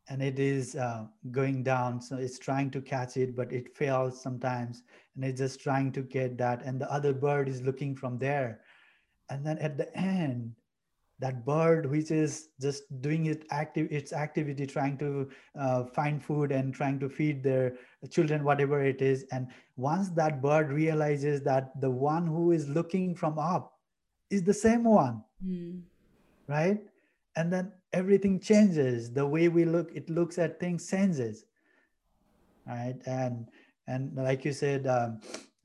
Speaker 2: and it is uh, going down. So it's trying to catch it, but it fails sometimes. And it's just trying to get that. And the other bird is looking from there. And then at the end, that bird which is just doing it active its activity trying to uh, find food and trying to feed their children whatever it is and once that bird realizes that the one who is looking from up is the same one mm. right and then everything changes. The way we look it looks at things changes right? And and like you said um,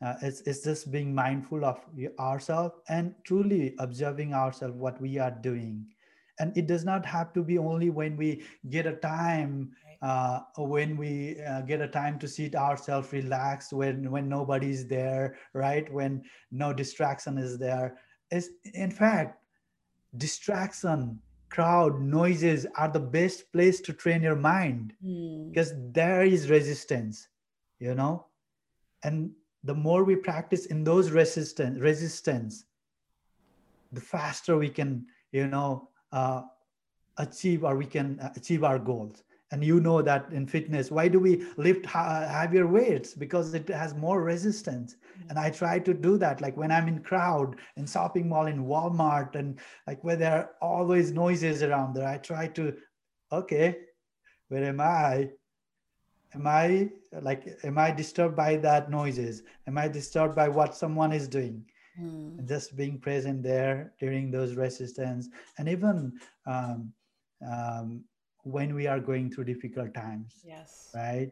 Speaker 2: uh, it's, it's just being mindful of ourselves and truly observing ourselves what we are doing. And it does not have to be only when we get a time uh, when we uh, get a time to sit ourselves relaxed when when nobody's there right? When no distraction is there. Is in fact distraction crowd noises are the best place to train your mind mm. because there is resistance you know and the more we practice in those resistance resistance the faster we can you know uh, achieve or we can achieve our goals and you know that in fitness why do we lift heavier weights? Because it has more resistance. Mm-hmm. and i try to do that like when i'm in crowd in shopping mall in walmart and like where there are always noises around there i try to okay where am i? Am i like am i disturbed by that noises? Am i disturbed by what someone is doing? Mm. and just being present there during those resistance. And even um, um, when we are going through difficult times
Speaker 1: yes.
Speaker 2: right?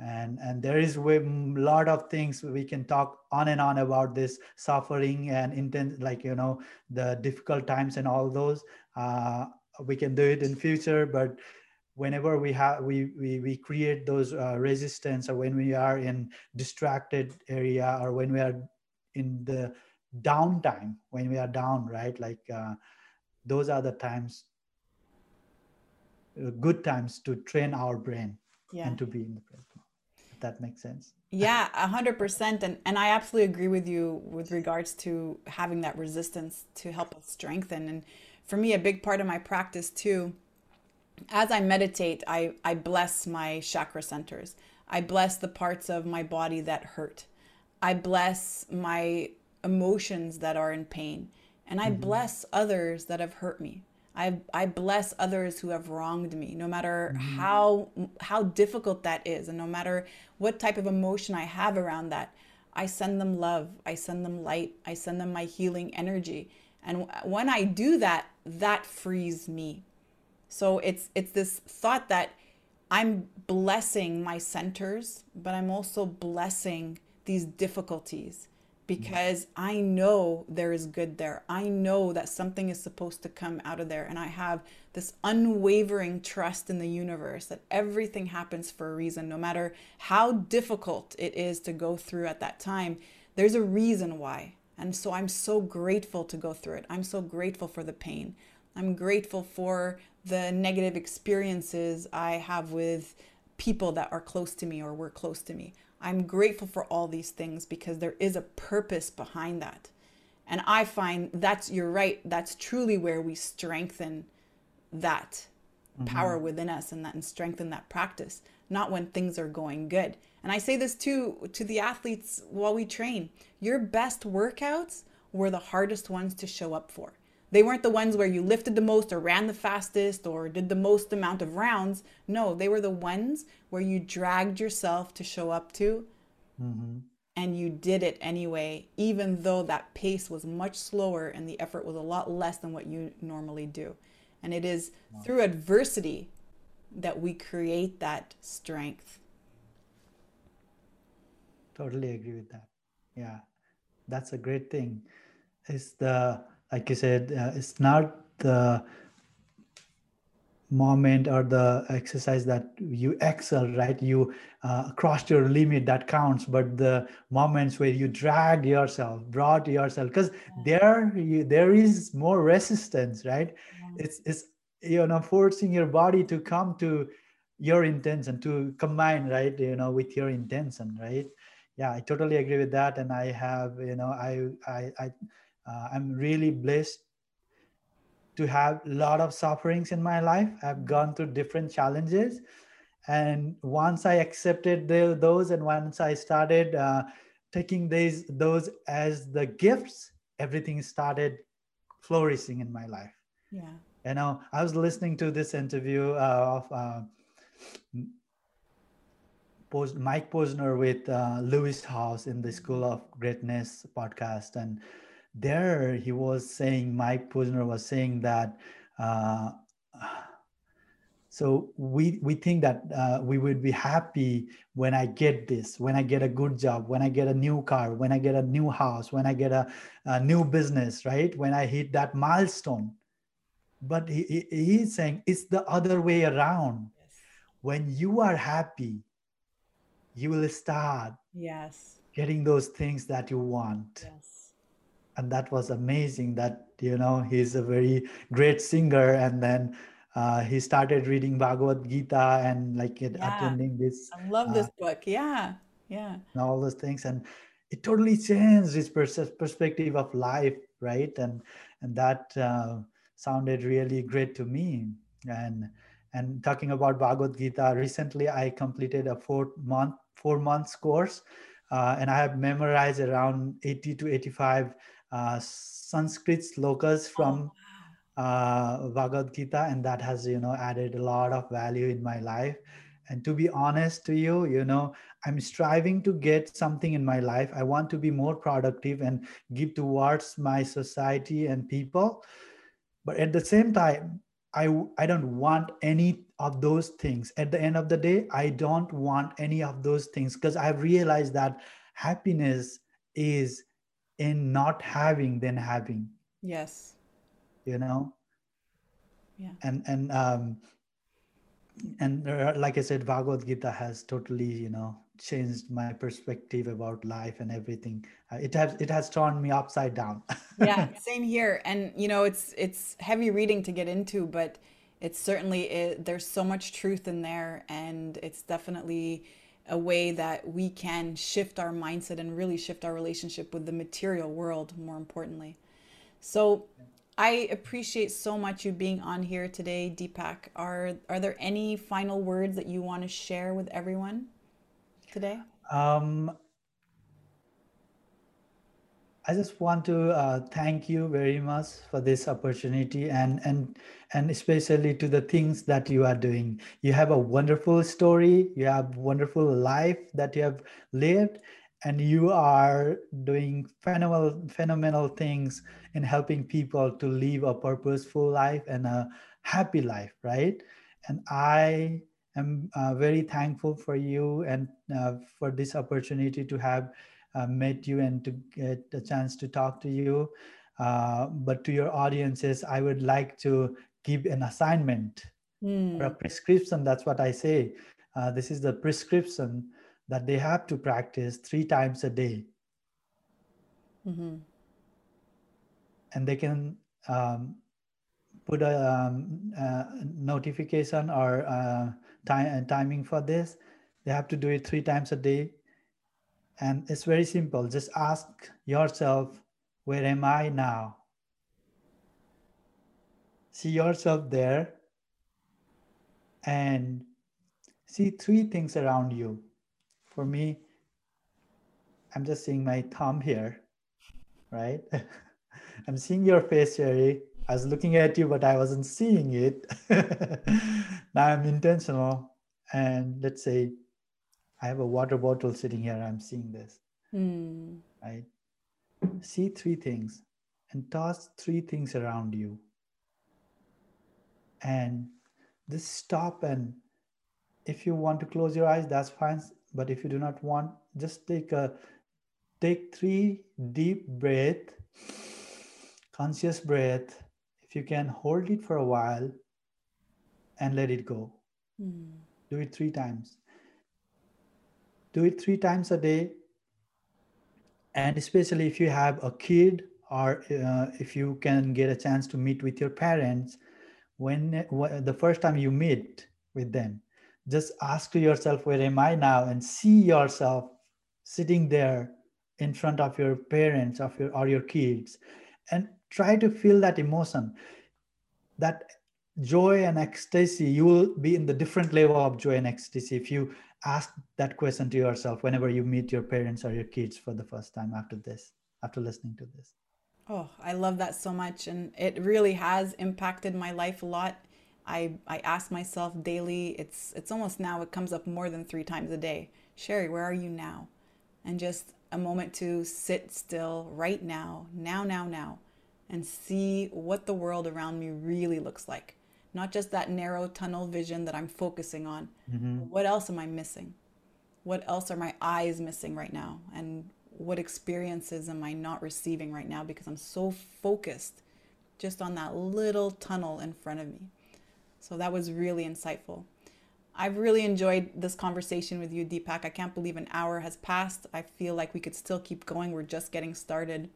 Speaker 2: And and there is a lot of things we can talk on and on about this suffering and intense like you know the difficult times and all those. Uh, we can do it in future but whenever we have we, we we create those uh, resistance or when we are in distracted area or when we are in the downtime when we are down right? Like uh, those are the times good times to train our brain yeah. and to be in the present if that makes sense.
Speaker 1: Yeah a hundred percent. And and i absolutely agree with you with regards to having that resistance to help us strengthen. And for me a big part of my practice too as i meditate i i bless my chakra centers. I bless the parts of my body that hurt. I bless my emotions that are in pain. And i mm-hmm. bless others that have hurt me I, I bless others who have wronged me, no matter mm-hmm. how how difficult that is, and no matter what type of emotion I have around that. I send them love. I send them light. I send them my healing energy. And when I do that, that frees me. So it's it's this thought that I'm blessing my centers, but I'm also blessing these difficulties because I know there is good there. I know that something is supposed to come out of there. And I have this unwavering trust in the universe that everything happens for a reason, no matter how difficult it is to go through at that time. There's a reason why. And so I'm so grateful to go through it. I'm so grateful for the pain. I'm grateful for the negative experiences I have with people that are close to me or were close to me. I'm grateful for all these things because there is a purpose behind that. And I find that's, you're right, that's truly where we strengthen that mm-hmm. power within us and that and strengthen that practice, not when things are going good. And I say this too to the athletes while we train. Your best workouts were the hardest ones to show up for. They weren't the ones where you lifted the most or ran the fastest or did the most amount of rounds. No, they were the ones where you dragged yourself to show up to. Mm-hmm. and you did it anyway, even though that pace was much slower and the effort was a lot less than what you normally do. And it is through adversity that we create that strength.
Speaker 2: Totally agree with that. Yeah, that's a great thing. It's the, like you said, uh, it's not the moment or the exercise that you excel right? You uh, crossed your limit that counts. But the moments where you drag yourself brought yourself because there you, there is more resistance right? Yeah. it's it's you know forcing your body to come to your intention to combine right you know with your intention right? Yeah i totally agree with that. And i have you know i i, I uh, i'm really blessed to have a lot of sufferings in my life. I've gone through different challenges. And once I accepted the, those and once I started uh, taking these, those as the gifts, everything started flourishing in my life.
Speaker 1: Yeah.
Speaker 2: You know, I was listening to this interview uh, of uh, Mike Posner with uh, Lewis Howes in the School of Greatness podcast. And there he was saying, Mike Posner was saying that. Uh, so we we think that uh, we would be happy when I get this, when I get a good job, when I get a new car, when I get a new house, when I get a, a new business, right? When I hit that milestone. But he, he, he's saying it's the other way around. Yes. When you are happy, you will start
Speaker 1: yes
Speaker 2: getting those things that you want. And that was amazing that you know he's a very great singer. And then uh, he started reading bhagavad gita and like yeah. attending this
Speaker 1: i love this uh, book. Yeah. Yeah.
Speaker 2: and all those things. And it totally changed his pers- perspective of life right? And and that uh, sounded really great to me. And and talking about bhagavad gita recently i completed a four month four months course uh, and i have memorized around 80 to 85 uh, Sanskrit slokas from oh, uh, Bhagavad Gita, and that has you know added a lot of value in my life. And to be honest to you, you know, I'm striving to get something in my life. I want to be more productive and give towards my society and people. But at the same time, I, I don't want any of those things. At the end of the day, I don't want any of those things because I've realized that happiness is in not having than having.
Speaker 1: Yes.
Speaker 2: You know?
Speaker 1: Yeah.
Speaker 2: And and um and uh, like i said bhagavad gita has totally you know changed my perspective about life and everything. Uh, it has it has turned me upside down.
Speaker 1: Yeah same here. And you know it's it's heavy reading to get into but it's certainly it, there's so much truth in there and it's definitely a way that we can shift our mindset and really shift our relationship with the material world, more importantly. So, I appreciate so much you being on here today, Deepak. Are are there any final words that you want to share with everyone today?
Speaker 2: Um, I just want to uh, thank you very much for this opportunity and and and especially to the things that you are doing. You have a wonderful story. You have wonderful life that you have lived, and you are doing phenomenal phenomenal things in helping people to live a purposeful life and a happy life, right? And I am uh, very thankful for you and uh, for this opportunity to have met you and to get a chance to talk to you. Uh, but to your audiences, I would like to give an assignment mm. or a prescription. That's what I say. Uh, this is the prescription that they have to practice three times a day. Mm-hmm. And they can um, put a um, uh, notification or uh, time, timing for this. They have to do it three times a day and it's very simple. Just ask yourself, where am I now? See yourself there and see three things around you. For me, I'm just seeing my thumb here, right? I'm seeing your face, Sherry. I was looking at you, but I wasn't seeing it. now I'm intentional. And let's say I have a water bottle sitting here. I'm seeing this. mm. right see three things and toss three things around you and just stop and if you want to close your eyes that's fine but if you do not want just take a take three deep breath conscious breath if you can hold it for a while and let it go mm. do it three times do it three times a day. And especially if you have a kid or uh, if you can get a chance to meet with your parents when, the first time you meet with them just ask yourself where am i now? And see yourself sitting there in front of your parents of your or your kids and try to feel that emotion that joy and ecstasy. You will be in the different level of joy and ecstasy. If you ask that question to yourself whenever you meet your parents or your kids for the first time after this after listening to this.
Speaker 1: Oh i love that so much and it really has impacted my life a lot. I i ask myself daily it's it's almost now it comes up more than three times a day. Sherry where are you now? And just a moment to sit still right now now now now and see what the world around me really looks like not just that narrow tunnel vision that I'm focusing on. Mm-hmm. What else am I missing? What else are my eyes missing right now? And what experiences am I not receiving right now because I'm so focused just on that little tunnel in front of me? So that was really insightful. I've really enjoyed this conversation with you, Deepak. I can't believe an hour has passed. I feel like we could still keep going. We're just getting started.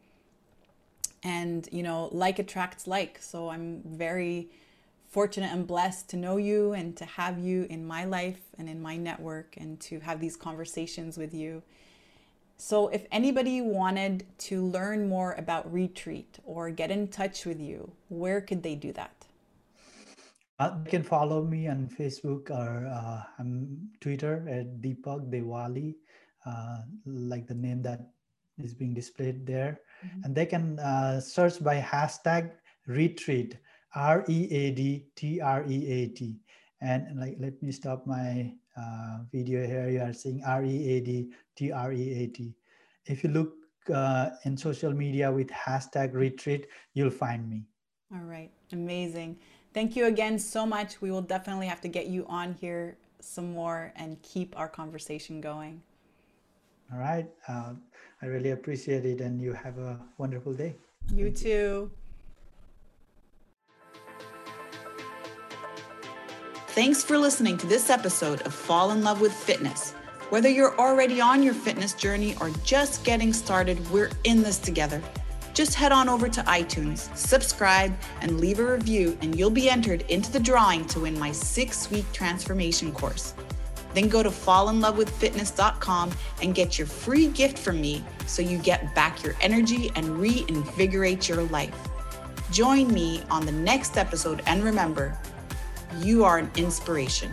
Speaker 1: And, you know, like attracts like. So I'm very fortunate and blessed to know you and to have you in my life and in my network and to have these conversations with you. So, if anybody wanted to learn more about ReadTreat or get in touch with you, where could they do that?
Speaker 2: Uh, they can follow me on Facebook or uh, I'm Twitter at Deepak Dewali, uh, like the name that is being displayed there. Mm-hmm. And they can uh, search by hashtag ReadTreat R E A D T R E A T. And like, let me stop my uh, video here. You are seeing R E A D T R E A T. If you look uh, in social media with hashtag ReadTreat, you'll find me.
Speaker 1: All right, amazing. Thank you again so much. We will definitely have to get you on here some more and keep our conversation going.
Speaker 2: All right. Uh, I really appreciate it, and you have a wonderful day.
Speaker 1: You Thank too. You. Thanks for listening to this episode of Fall in Love with Fitness. Whether you're already on your fitness journey or just getting started, we're in this together. Just head on over to iTunes, subscribe, and leave a review, and you'll be entered into the drawing to win my six week transformation course. Then go to fallinlovewithfitness.com and get your free gift from me so you get back your energy and reinvigorate your life. Join me on the next episode, and remember, you are an inspiration.